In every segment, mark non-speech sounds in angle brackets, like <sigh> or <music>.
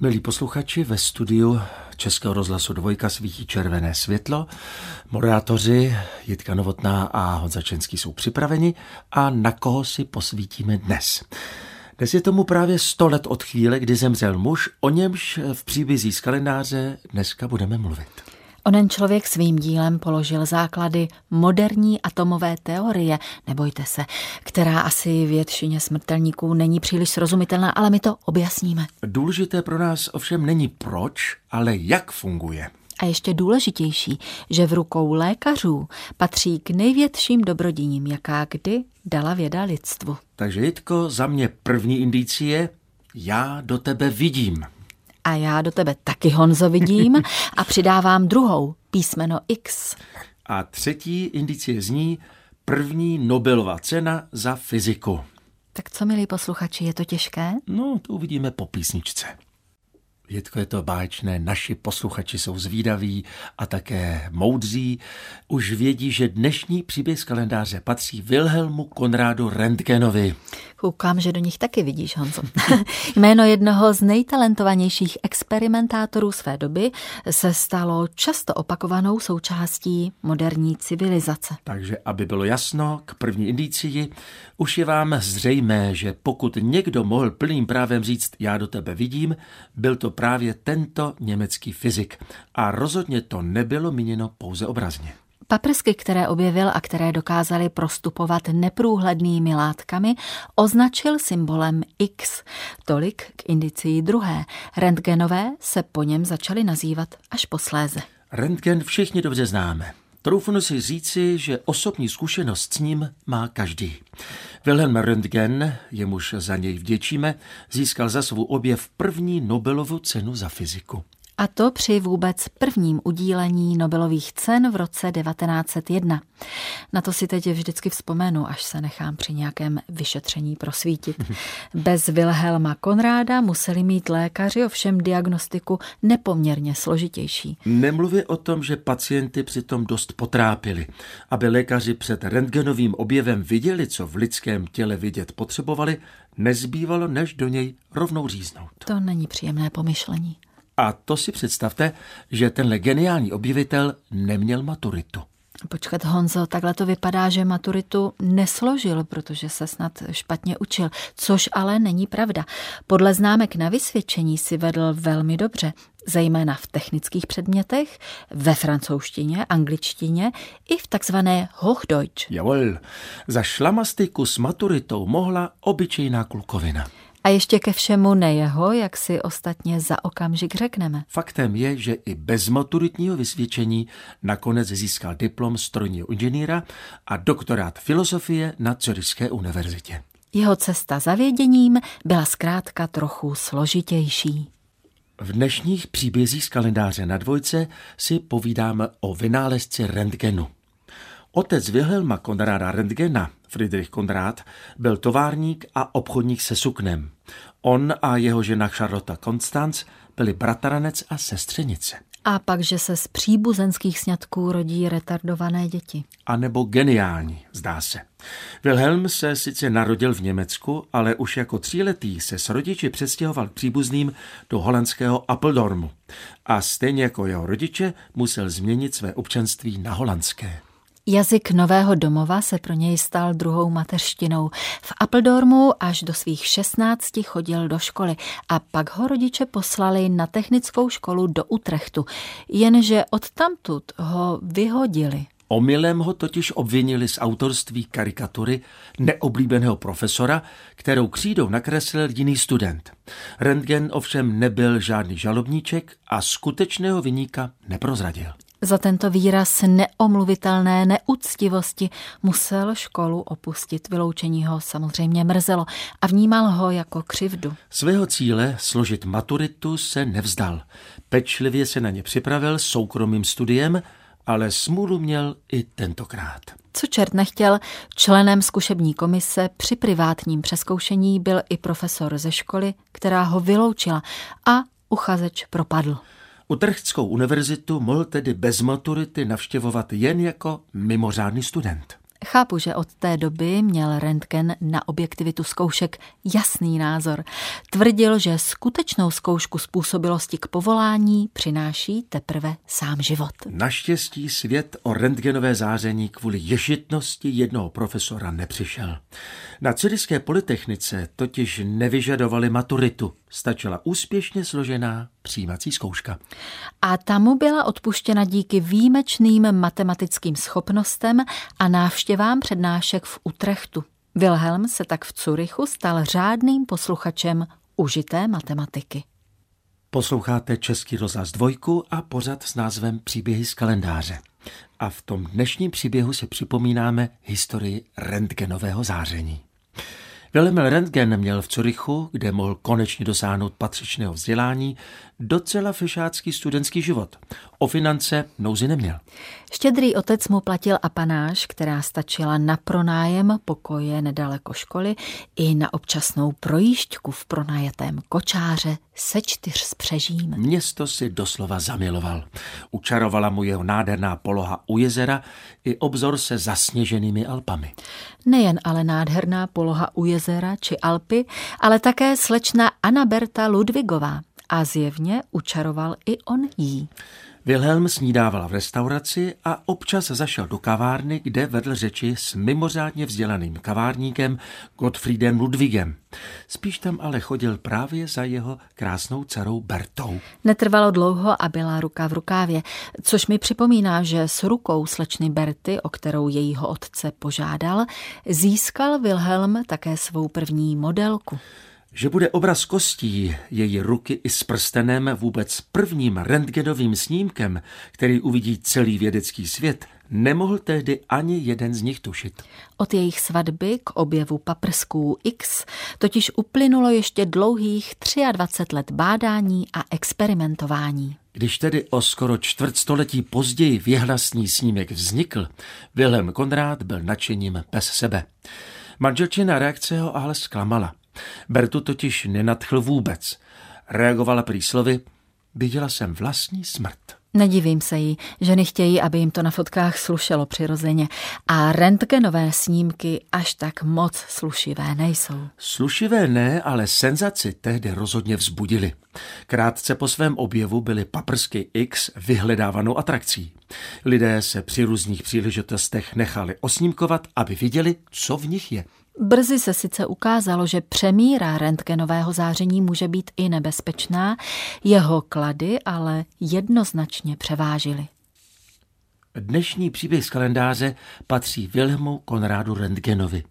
Milí posluchači, ve studiu Českého rozhlasu Dvojka svítí červené světlo. Moderátoři Jitka Novotná a Honza Čenský jsou připraveni a na koho si posvítíme dnes. Dnes je tomu právě 100 let od chvíle, kdy zemřel muž, o němž v příbězí z kalendáře dneska budeme mluvit. Onen člověk svým dílem položil základy moderní atomové teorie, nebojte se, která asi většině smrtelníků není příliš srozumitelná, ale my to objasníme. Důležité pro nás ovšem není proč, ale jak funguje. A ještě důležitější, že v rukou lékařů patří k největším dobrodiním, jaká kdy dala věda lidstvu. Takže Jitko, za mě první indicie, já do tebe vidím. A já do tebe taky, Honzo, vidím a přidávám druhou, písmeno X. A třetí indicie zní první Nobelova cena za fyziku. Tak co, milí posluchači, je to těžké? No, to uvidíme po písničce. Jitko, je to báječné, naši posluchači jsou zvídaví a také moudří. Už vědí, že dnešní příběh z kalendáře patří Wilhelmu Konrádu Rentgenovi. Koukám, že do nich taky vidíš, Honzo. <laughs> Jméno jednoho z nejtalentovanějších experimentátorů své doby se stalo často opakovanou součástí moderní civilizace. Takže, aby bylo jasno, k první indicii, už je vám zřejmé, že pokud někdo mohl plným právem říct já do tebe vidím, byl to právě tento německý fyzik. A rozhodně to nebylo míněno pouze obrazně. Paprsky, které objevil a které dokázaly prostupovat neprůhlednými látkami, označil symbolem X. Tolik k indicii druhé. Rentgenové se po něm začaly nazývat až posléze. Rentgen všichni dobře známe. Troufnu si říci, že osobní zkušenost s ním má každý. Wilhelm Röntgen, jemuž za něj vděčíme, získal za svou objev první Nobelovu cenu za fyziku. A to při vůbec prvním udílení Nobelových cen v roce 1901. Na to si teď vždycky vzpomenu, až se nechám při nějakém vyšetření prosvítit. <laughs> Bez Wilhelma Konráda museli mít lékaři ovšem diagnostiku nepoměrně složitější. Nemluvě o tom, že pacienty přitom dost potrápili. Aby lékaři před rentgenovým objevem viděli, co v lidském těle vidět potřebovali, nezbývalo, než do něj rovnou říznout. To není příjemné pomyšlení. A to si představte, že tenhle geniální objevitel neměl maturitu. Počkat, Honzo, takhle to vypadá, že maturitu nesložil, protože se snad špatně učil, což ale není pravda. Podle známek na vysvědčení si vedl velmi dobře, zejména v technických předmětech, ve francouzštině, angličtině i v takzvané Hochdeutsch. Jawohl, za šlamastiku s maturitou mohla obyčejná klukovina. A ještě ke všemu ne jeho, jak si ostatně za okamžik řekneme. Faktem je, že i bez maturitního vysvědčení nakonec získal diplom strojního inženýra a doktorát filozofie na Curyšské univerzitě. Jeho cesta za věděním byla zkrátka trochu složitější. V dnešních příbězích z kalendáře na dvojce si povídáme o vynálezci rentgenu. Otec Wilhelma Konráda Rentgena, Friedrich Konrád, byl továrník a obchodník se suknem. On a jeho žena Charlotte Konstanz byli bratranec a sestřenice. A pak, že se z příbuzenských sňatků rodí retardované děti. A nebo geniální, zdá se. Wilhelm se sice narodil v Německu, ale už jako tříletý se s rodiči přestěhoval k příbuzným do holandského Appeldormu. A stejně jako jeho rodiče musel změnit své občanství na holandské. Jazyk nového domova se pro něj stal druhou mateřštinou. V Appeldormu až do svých 16 chodil do školy a pak ho rodiče poslali na technickou školu do Utrechtu, jenže odtamtud ho vyhodili. Omylem ho totiž obvinili z autorství karikatury neoblíbeného profesora, kterou křídou nakreslil jiný student. Rentgen ovšem nebyl žádný žalobníček a skutečného vyníka neprozradil. Za tento výraz neomluvitelné neúctivosti musel školu opustit. Vyloučení ho samozřejmě mrzelo a vnímal ho jako křivdu. Svého cíle složit maturitu se nevzdal. Pečlivě se na ně připravil soukromým studiem, ale smůlu měl i tentokrát. Co čert nechtěl, členem zkušební komise při privátním přeskoušení byl i profesor ze školy, která ho vyloučila a uchazeč propadl. Utrchtskou univerzitu mohl tedy bez maturity navštěvovat jen jako mimořádný student. Chápu, že od té doby měl Rentgen na objektivitu zkoušek jasný názor. Tvrdil, že skutečnou zkoušku způsobilosti k povolání přináší teprve sám život. Naštěstí svět o rentgenové záření kvůli ješitnosti jednoho profesora nepřišel. Na Cyrické polytechnice totiž nevyžadovali maturitu. Stačila úspěšně složená přijímací zkouška. A ta mu byla odpuštěna díky výjimečným matematickým schopnostem a návštěvám přednášek v Utrechtu. Wilhelm se tak v Curychu stal řádným posluchačem užité matematiky. Posloucháte Český rozhlas dvojku a pořad s názvem Příběhy z kalendáře. A v tom dnešním příběhu si připomínáme historii rentgenového záření. Wilhelm Rentgen měl v Curychu, kde mohl konečně dosáhnout patřičného vzdělání, docela fešácký studentský život. O finance nouzy neměl. Štědrý otec mu platil apanáž, která stačila na pronájem pokoje nedaleko školy i na občasnou projížďku v pronajatém kočáře se čtyř spřežím. Město si doslova zamiloval. Učarovala mu jeho nádherná poloha u jezera i obzor se zasněženými Alpami. Nejen ale nádherná poloha u jezera či Alpy, ale také slečna Anaberta Ludvigová, a zjevně učaroval i on jí. Wilhelm snídávala v restauraci a občas zašel do kavárny, kde vedl řeči s mimořádně vzdělaným kavárníkem Gottfriedem Ludwigem. Spíš tam ale chodil právě za jeho krásnou dcerou Bertou. Netrvalo dlouho a byla ruka v rukávě, což mi připomíná, že s rukou slečny Berty, o kterou jejího otce požádal, získal Wilhelm také svou první modelku. Že bude obraz kostí její ruky i s prstenem vůbec prvním rentgenovým snímkem, který uvidí celý vědecký svět, nemohl tehdy ani jeden z nich tušit. Od jejich svatby k objevu paprsků X totiž uplynulo ještě dlouhých 23 let bádání a experimentování. Když tedy o skoro čtvrtstoletí později věhlasný snímek vznikl, Wilhelm Konrád byl nadšením bez sebe. Manželčina reakce ho ale zklamala. Bertu totiž nenadchl vůbec. Reagovala prý slovy, viděla jsem vlastní smrt. Nedivím se jí, že nechtějí, aby jim to na fotkách slušelo přirozeně. A rentgenové snímky až tak moc slušivé nejsou. Slušivé ne, ale senzaci tehdy rozhodně vzbudili. Krátce po svém objevu byly paprsky X vyhledávanou atrakcí. Lidé se při různých příležitostech nechali osnímkovat, aby viděli, co v nich je. Brzy se sice ukázalo, že přemíra rentgenového záření může být i nebezpečná, jeho klady ale jednoznačně převážily. Dnešní příběh z kalendáře patří Wilhelmu Konrádu Rentgenovi.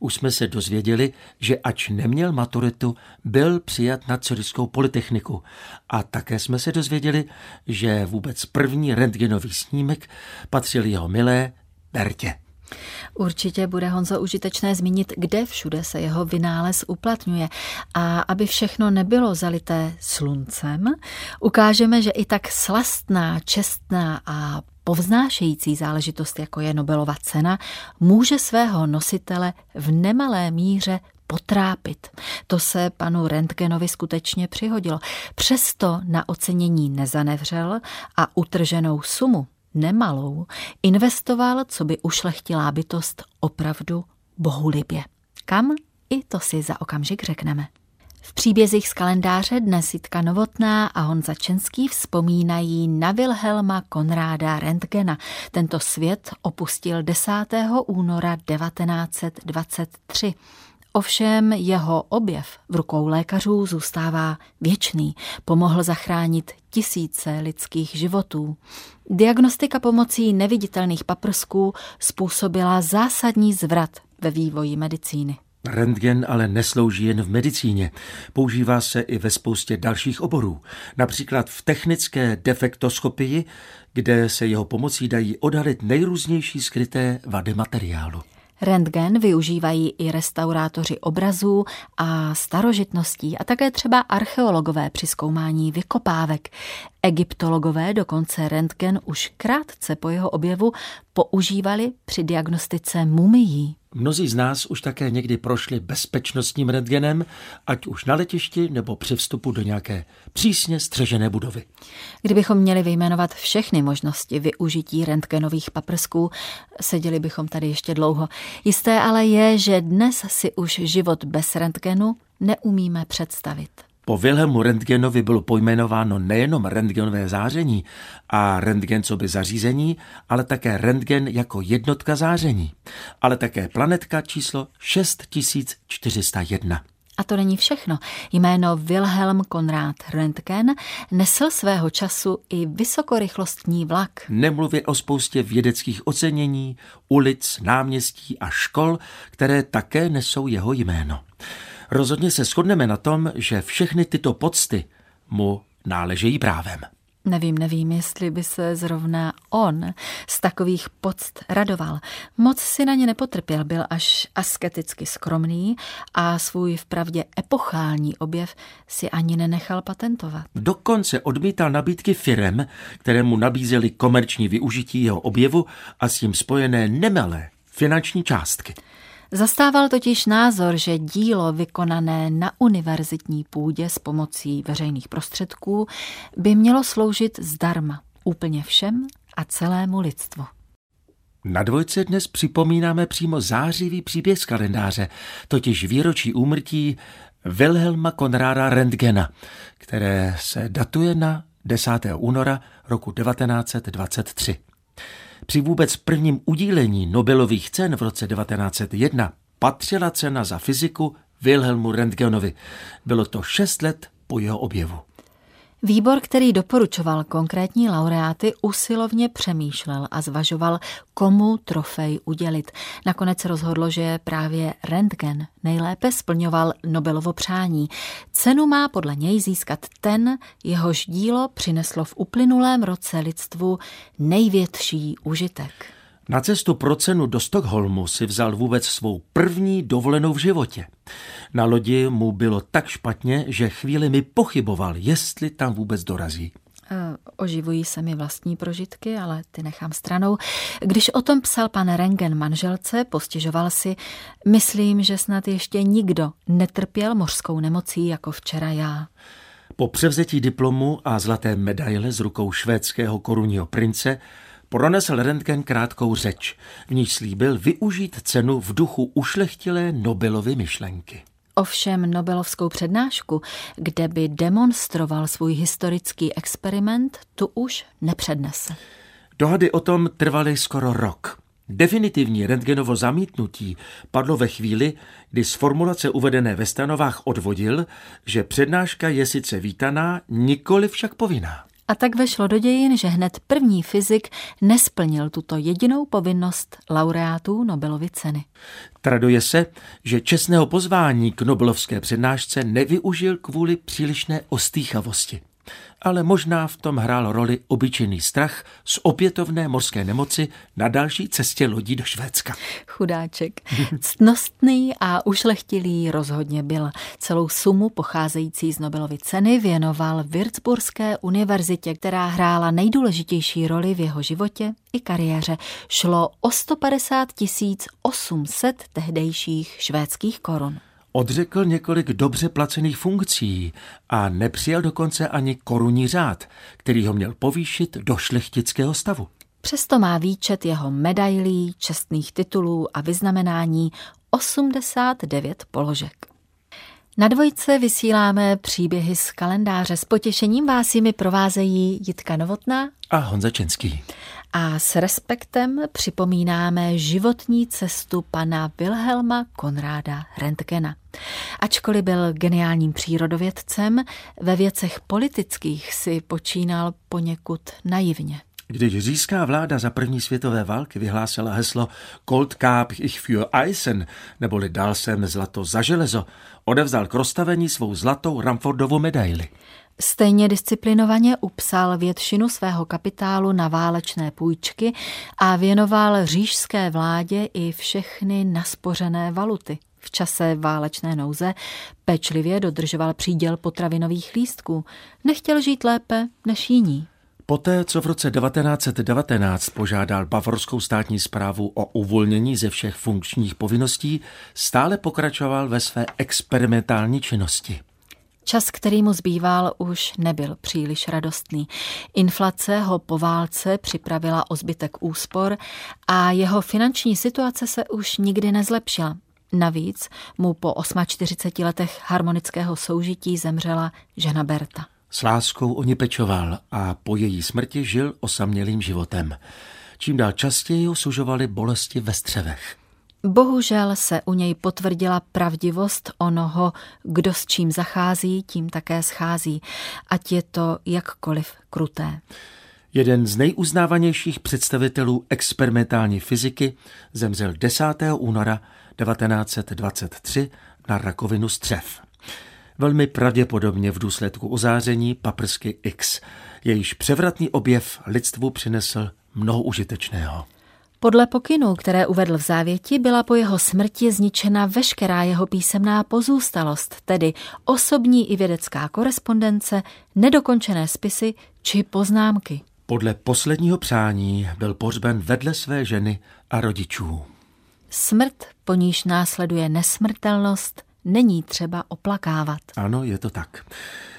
Už jsme se dozvěděli, že ač neměl maturitu, byl přijat na Curyšskou polytechniku. A také jsme se dozvěděli, že vůbec první rentgenový snímek patřil jeho milé Bertě. Určitě bude Honzo užitečné zmínit, kde všude se jeho vynález uplatňuje. A aby všechno nebylo zalité sluncem, ukážeme, že i tak slastná, čestná a povznášející záležitost, jako je Nobelova cena, může svého nositele v nemalé míře potrápit. To se panu Rentgenovi skutečně přihodilo. Přesto na ocenění nezanevřel a utrženou sumu nemalou, investoval, co by ušlechtilá bytost opravdu bohulibě. Kam? I to si za okamžik řekneme. V příbězích z kalendáře dnes Jitka Novotná a Honza Čenský vzpomínají na Wilhelma Konráda Rentgena. Tento svět opustil 10. února 1923. Ovšem jeho objev v rukou lékařů zůstává věčný. Pomohl zachránit tisíce lidských životů. Diagnostika pomocí neviditelných paprsků způsobila zásadní zvrat ve vývoji medicíny. Rentgen ale neslouží jen v medicíně. Používá se i ve spoustě dalších oborů. Například v technické defektoskopii, kde se jeho pomocí dají odhalit nejrůznější skryté vady materiálu. Rentgen využívají i restaurátoři obrazů a starožitností a také třeba archeologové při zkoumání vykopávek. Egyptologové dokonce rentgen už krátce po jeho objevu používali při diagnostice mumií. Mnozí z nás už také někdy prošli bezpečnostním rentgenem, ať už na letišti nebo při vstupu do nějaké přísně střežené budovy. Kdybychom měli vyjmenovat všechny možnosti využití rentgenových paprsků, seděli bychom tady ještě dlouho. Jisté ale je, že dnes si už život bez rentgenu neumíme představit. Po Wilhelmu Rentgenovi bylo pojmenováno nejenom rentgenové záření a rentgen co by zařízení, ale také rentgen jako jednotka záření, ale také planetka číslo 6401. A to není všechno. Jméno Wilhelm Konrad Röntgen nesl svého času i vysokorychlostní vlak. Nemluvě o spoustě vědeckých ocenění, ulic, náměstí a škol, které také nesou jeho jméno. Rozhodně se shodneme na tom, že všechny tyto pocty mu náležejí právem. Nevím, nevím, jestli by se zrovna on z takových poct radoval. Moc si na ně nepotrpěl, byl až asketicky skromný a svůj vpravdě epochální objev si ani nenechal patentovat. Dokonce odmítal nabídky firem, které mu nabízely komerční využití jeho objevu a s tím spojené nemalé finanční částky. Zastával totiž názor, že dílo vykonané na univerzitní půdě s pomocí veřejných prostředků by mělo sloužit zdarma úplně všem a celému lidstvu. Na dvojce dnes připomínáme přímo zářivý příběh z kalendáře, totiž výročí úmrtí Wilhelma Konráda Rentgena, které se datuje na 10. února roku 1923. Při vůbec prvním udílení Nobelových cen v roce 1901 patřila cena za fyziku Wilhelmu Rentgenovi. Bylo to šest let po jeho objevu. Výbor, který doporučoval konkrétní laureáty, usilovně přemýšlel a zvažoval, komu trofej udělit. Nakonec rozhodlo, že právě Rentgen nejlépe splňoval Nobelovo přání. Cenu má podle něj získat ten, jehož dílo přineslo v uplynulém roce lidstvu největší užitek. Na cestu pro cenu do Stockholmu si vzal vůbec svou první dovolenou v životě. Na lodi mu bylo tak špatně, že chvíli mi pochyboval, jestli tam vůbec dorazí. Oživují se mi vlastní prožitky, ale ty nechám stranou. Když o tom psal pan Rengen manželce, postěžoval si, myslím, že snad ještě nikdo netrpěl mořskou nemocí jako včera já. Po převzetí diplomu a zlaté medaile z rukou švédského korunního prince pronesl Rentgen krátkou řeč, v níž slíbil využít cenu v duchu ušlechtilé Nobelovy myšlenky. Ovšem Nobelovskou přednášku, kde by demonstroval svůj historický experiment, tu už nepřednesl. Dohady o tom trvaly skoro rok. Definitivní rentgenovo zamítnutí padlo ve chvíli, kdy z formulace uvedené ve stanovách odvodil, že přednáška je sice vítaná, nikoli však povinná. A tak vešlo do dějin, že hned první fyzik nesplnil tuto jedinou povinnost laureátů Nobelovy ceny. Traduje se, že čestného pozvání k Nobelovské přednášce nevyužil kvůli přílišné ostýchavosti ale možná v tom hrál roli obyčejný strach z opětovné morské nemoci na další cestě lodí do Švédska. Chudáček. Ctnostný a ušlechtilý rozhodně byl. Celou sumu pocházející z Nobelovy ceny věnoval Würzburské univerzitě, která hrála nejdůležitější roli v jeho životě i kariéře. Šlo o 150 800 tehdejších švédských korun. Odřekl několik dobře placených funkcí a nepřijal dokonce ani korunní řád, který ho měl povýšit do šlechtického stavu. Přesto má výčet jeho medailí, čestných titulů a vyznamenání 89 položek. Na dvojce vysíláme příběhy z kalendáře. S potěšením vás jimi provázejí Jitka Novotná a Honza Čenský a s respektem připomínáme životní cestu pana Wilhelma Konráda Rentgena. Ačkoliv byl geniálním přírodovědcem, ve věcech politických si počínal poněkud naivně. Když říjská vláda za první světové války vyhlásila heslo Cold Cup ich für Eisen, neboli dal jsem zlato za železo, odevzal k rozstavení svou zlatou Ramfordovu medaili. Stejně disciplinovaně upsal většinu svého kapitálu na válečné půjčky a věnoval řížské vládě i všechny naspořené valuty. V čase válečné nouze pečlivě dodržoval příděl potravinových lístků. Nechtěl žít lépe než jiní. Poté, co v roce 1919 požádal bavorskou státní zprávu o uvolnění ze všech funkčních povinností, stále pokračoval ve své experimentální činnosti. Čas, který mu zbýval, už nebyl příliš radostný. Inflace ho po válce připravila o zbytek úspor a jeho finanční situace se už nikdy nezlepšila. Navíc mu po 48 letech harmonického soužití zemřela žena Berta. S láskou o ní pečoval a po její smrti žil osamělým životem. Čím dál častěji usužovali bolesti ve střevech. Bohužel se u něj potvrdila pravdivost onoho, kdo s čím zachází, tím také schází, ať je to jakkoliv kruté. Jeden z nejuznávanějších představitelů experimentální fyziky zemřel 10. února 1923 na rakovinu střev. Velmi pravděpodobně v důsledku ozáření paprsky X. Jejíž převratný objev lidstvu přinesl mnoho užitečného. Podle pokynů, které uvedl v závěti, byla po jeho smrti zničena veškerá jeho písemná pozůstalost, tedy osobní i vědecká korespondence, nedokončené spisy či poznámky. Podle posledního přání byl pohřben vedle své ženy a rodičů. Smrt, po níž následuje nesmrtelnost, není třeba oplakávat. Ano, je to tak.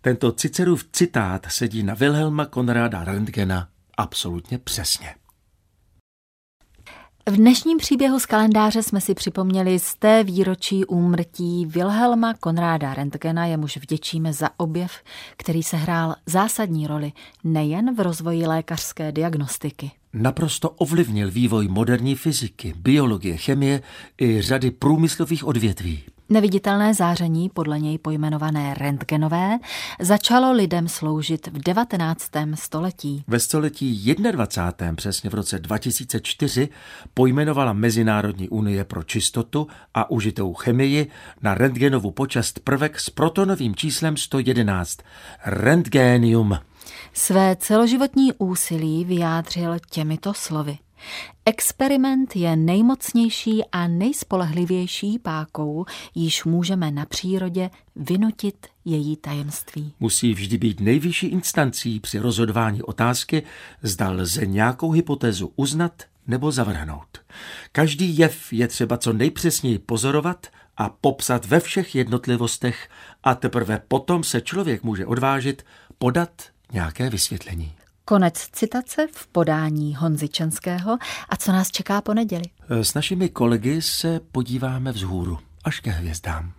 Tento Cicerův citát sedí na Wilhelma Konrada Rentgena absolutně přesně. V dnešním příběhu z kalendáře jsme si připomněli z té výročí úmrtí Wilhelma Konráda Rentgena, jemuž vděčíme za objev, který se hrál zásadní roli nejen v rozvoji lékařské diagnostiky. Naprosto ovlivnil vývoj moderní fyziky, biologie, chemie i řady průmyslových odvětví. Neviditelné záření, podle něj pojmenované rentgenové, začalo lidem sloužit v 19. století. Ve století 21. přesně v roce 2004 pojmenovala Mezinárodní unie pro čistotu a užitou chemii na rentgenovu počast prvek s protonovým číslem 111. Rentgenium. Své celoživotní úsilí vyjádřil těmito slovy. Experiment je nejmocnější a nejspolehlivější pákou, již můžeme na přírodě vynutit její tajemství. Musí vždy být nejvyšší instancí při rozhodování otázky, zda lze nějakou hypotézu uznat nebo zavrhnout. Každý jev je třeba co nejpřesněji pozorovat a popsat ve všech jednotlivostech a teprve potom se člověk může odvážit podat nějaké vysvětlení. Konec citace v podání Honzy Čenského. A co nás čeká po neděli? S našimi kolegy se podíváme vzhůru až ke hvězdám.